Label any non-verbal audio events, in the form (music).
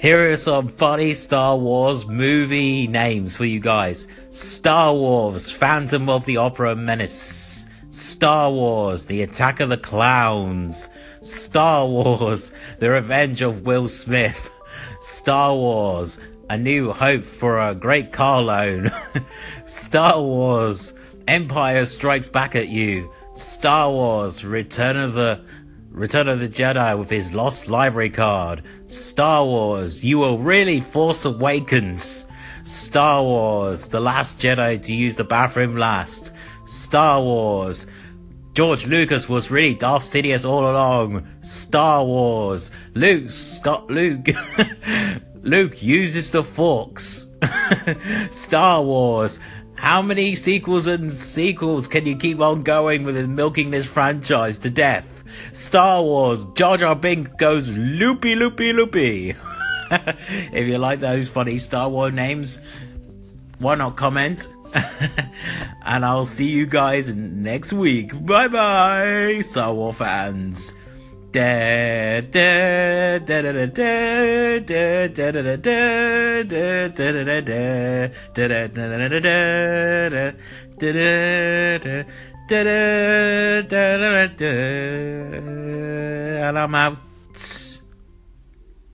Here are some funny Star Wars movie names for you guys. Star Wars, Phantom of the Opera Menace. Star Wars, The Attack of the Clowns. Star Wars, The Revenge of Will Smith. Star Wars, A New Hope for a Great Car Loan. (laughs) Star Wars, Empire Strikes Back at You. Star Wars, Return of the Return of the Jedi with his lost library card. Star Wars, you were really Force Awakens. Star Wars, The Last Jedi to use the bathroom last. Star Wars, George Lucas was really Darth Sidious all along. Star Wars, Luke, Scott Luke, (laughs) Luke uses the forks. (laughs) Star Wars, how many sequels and sequels can you keep on going with milking this franchise to death? Star Wars, Jar Jar Binks goes loopy, loopy, loopy. (laughs) if you like those funny Star Wars names, why not comment? (laughs) and I'll see you guys next week. Bye bye, Star Wars fans. And I'm out.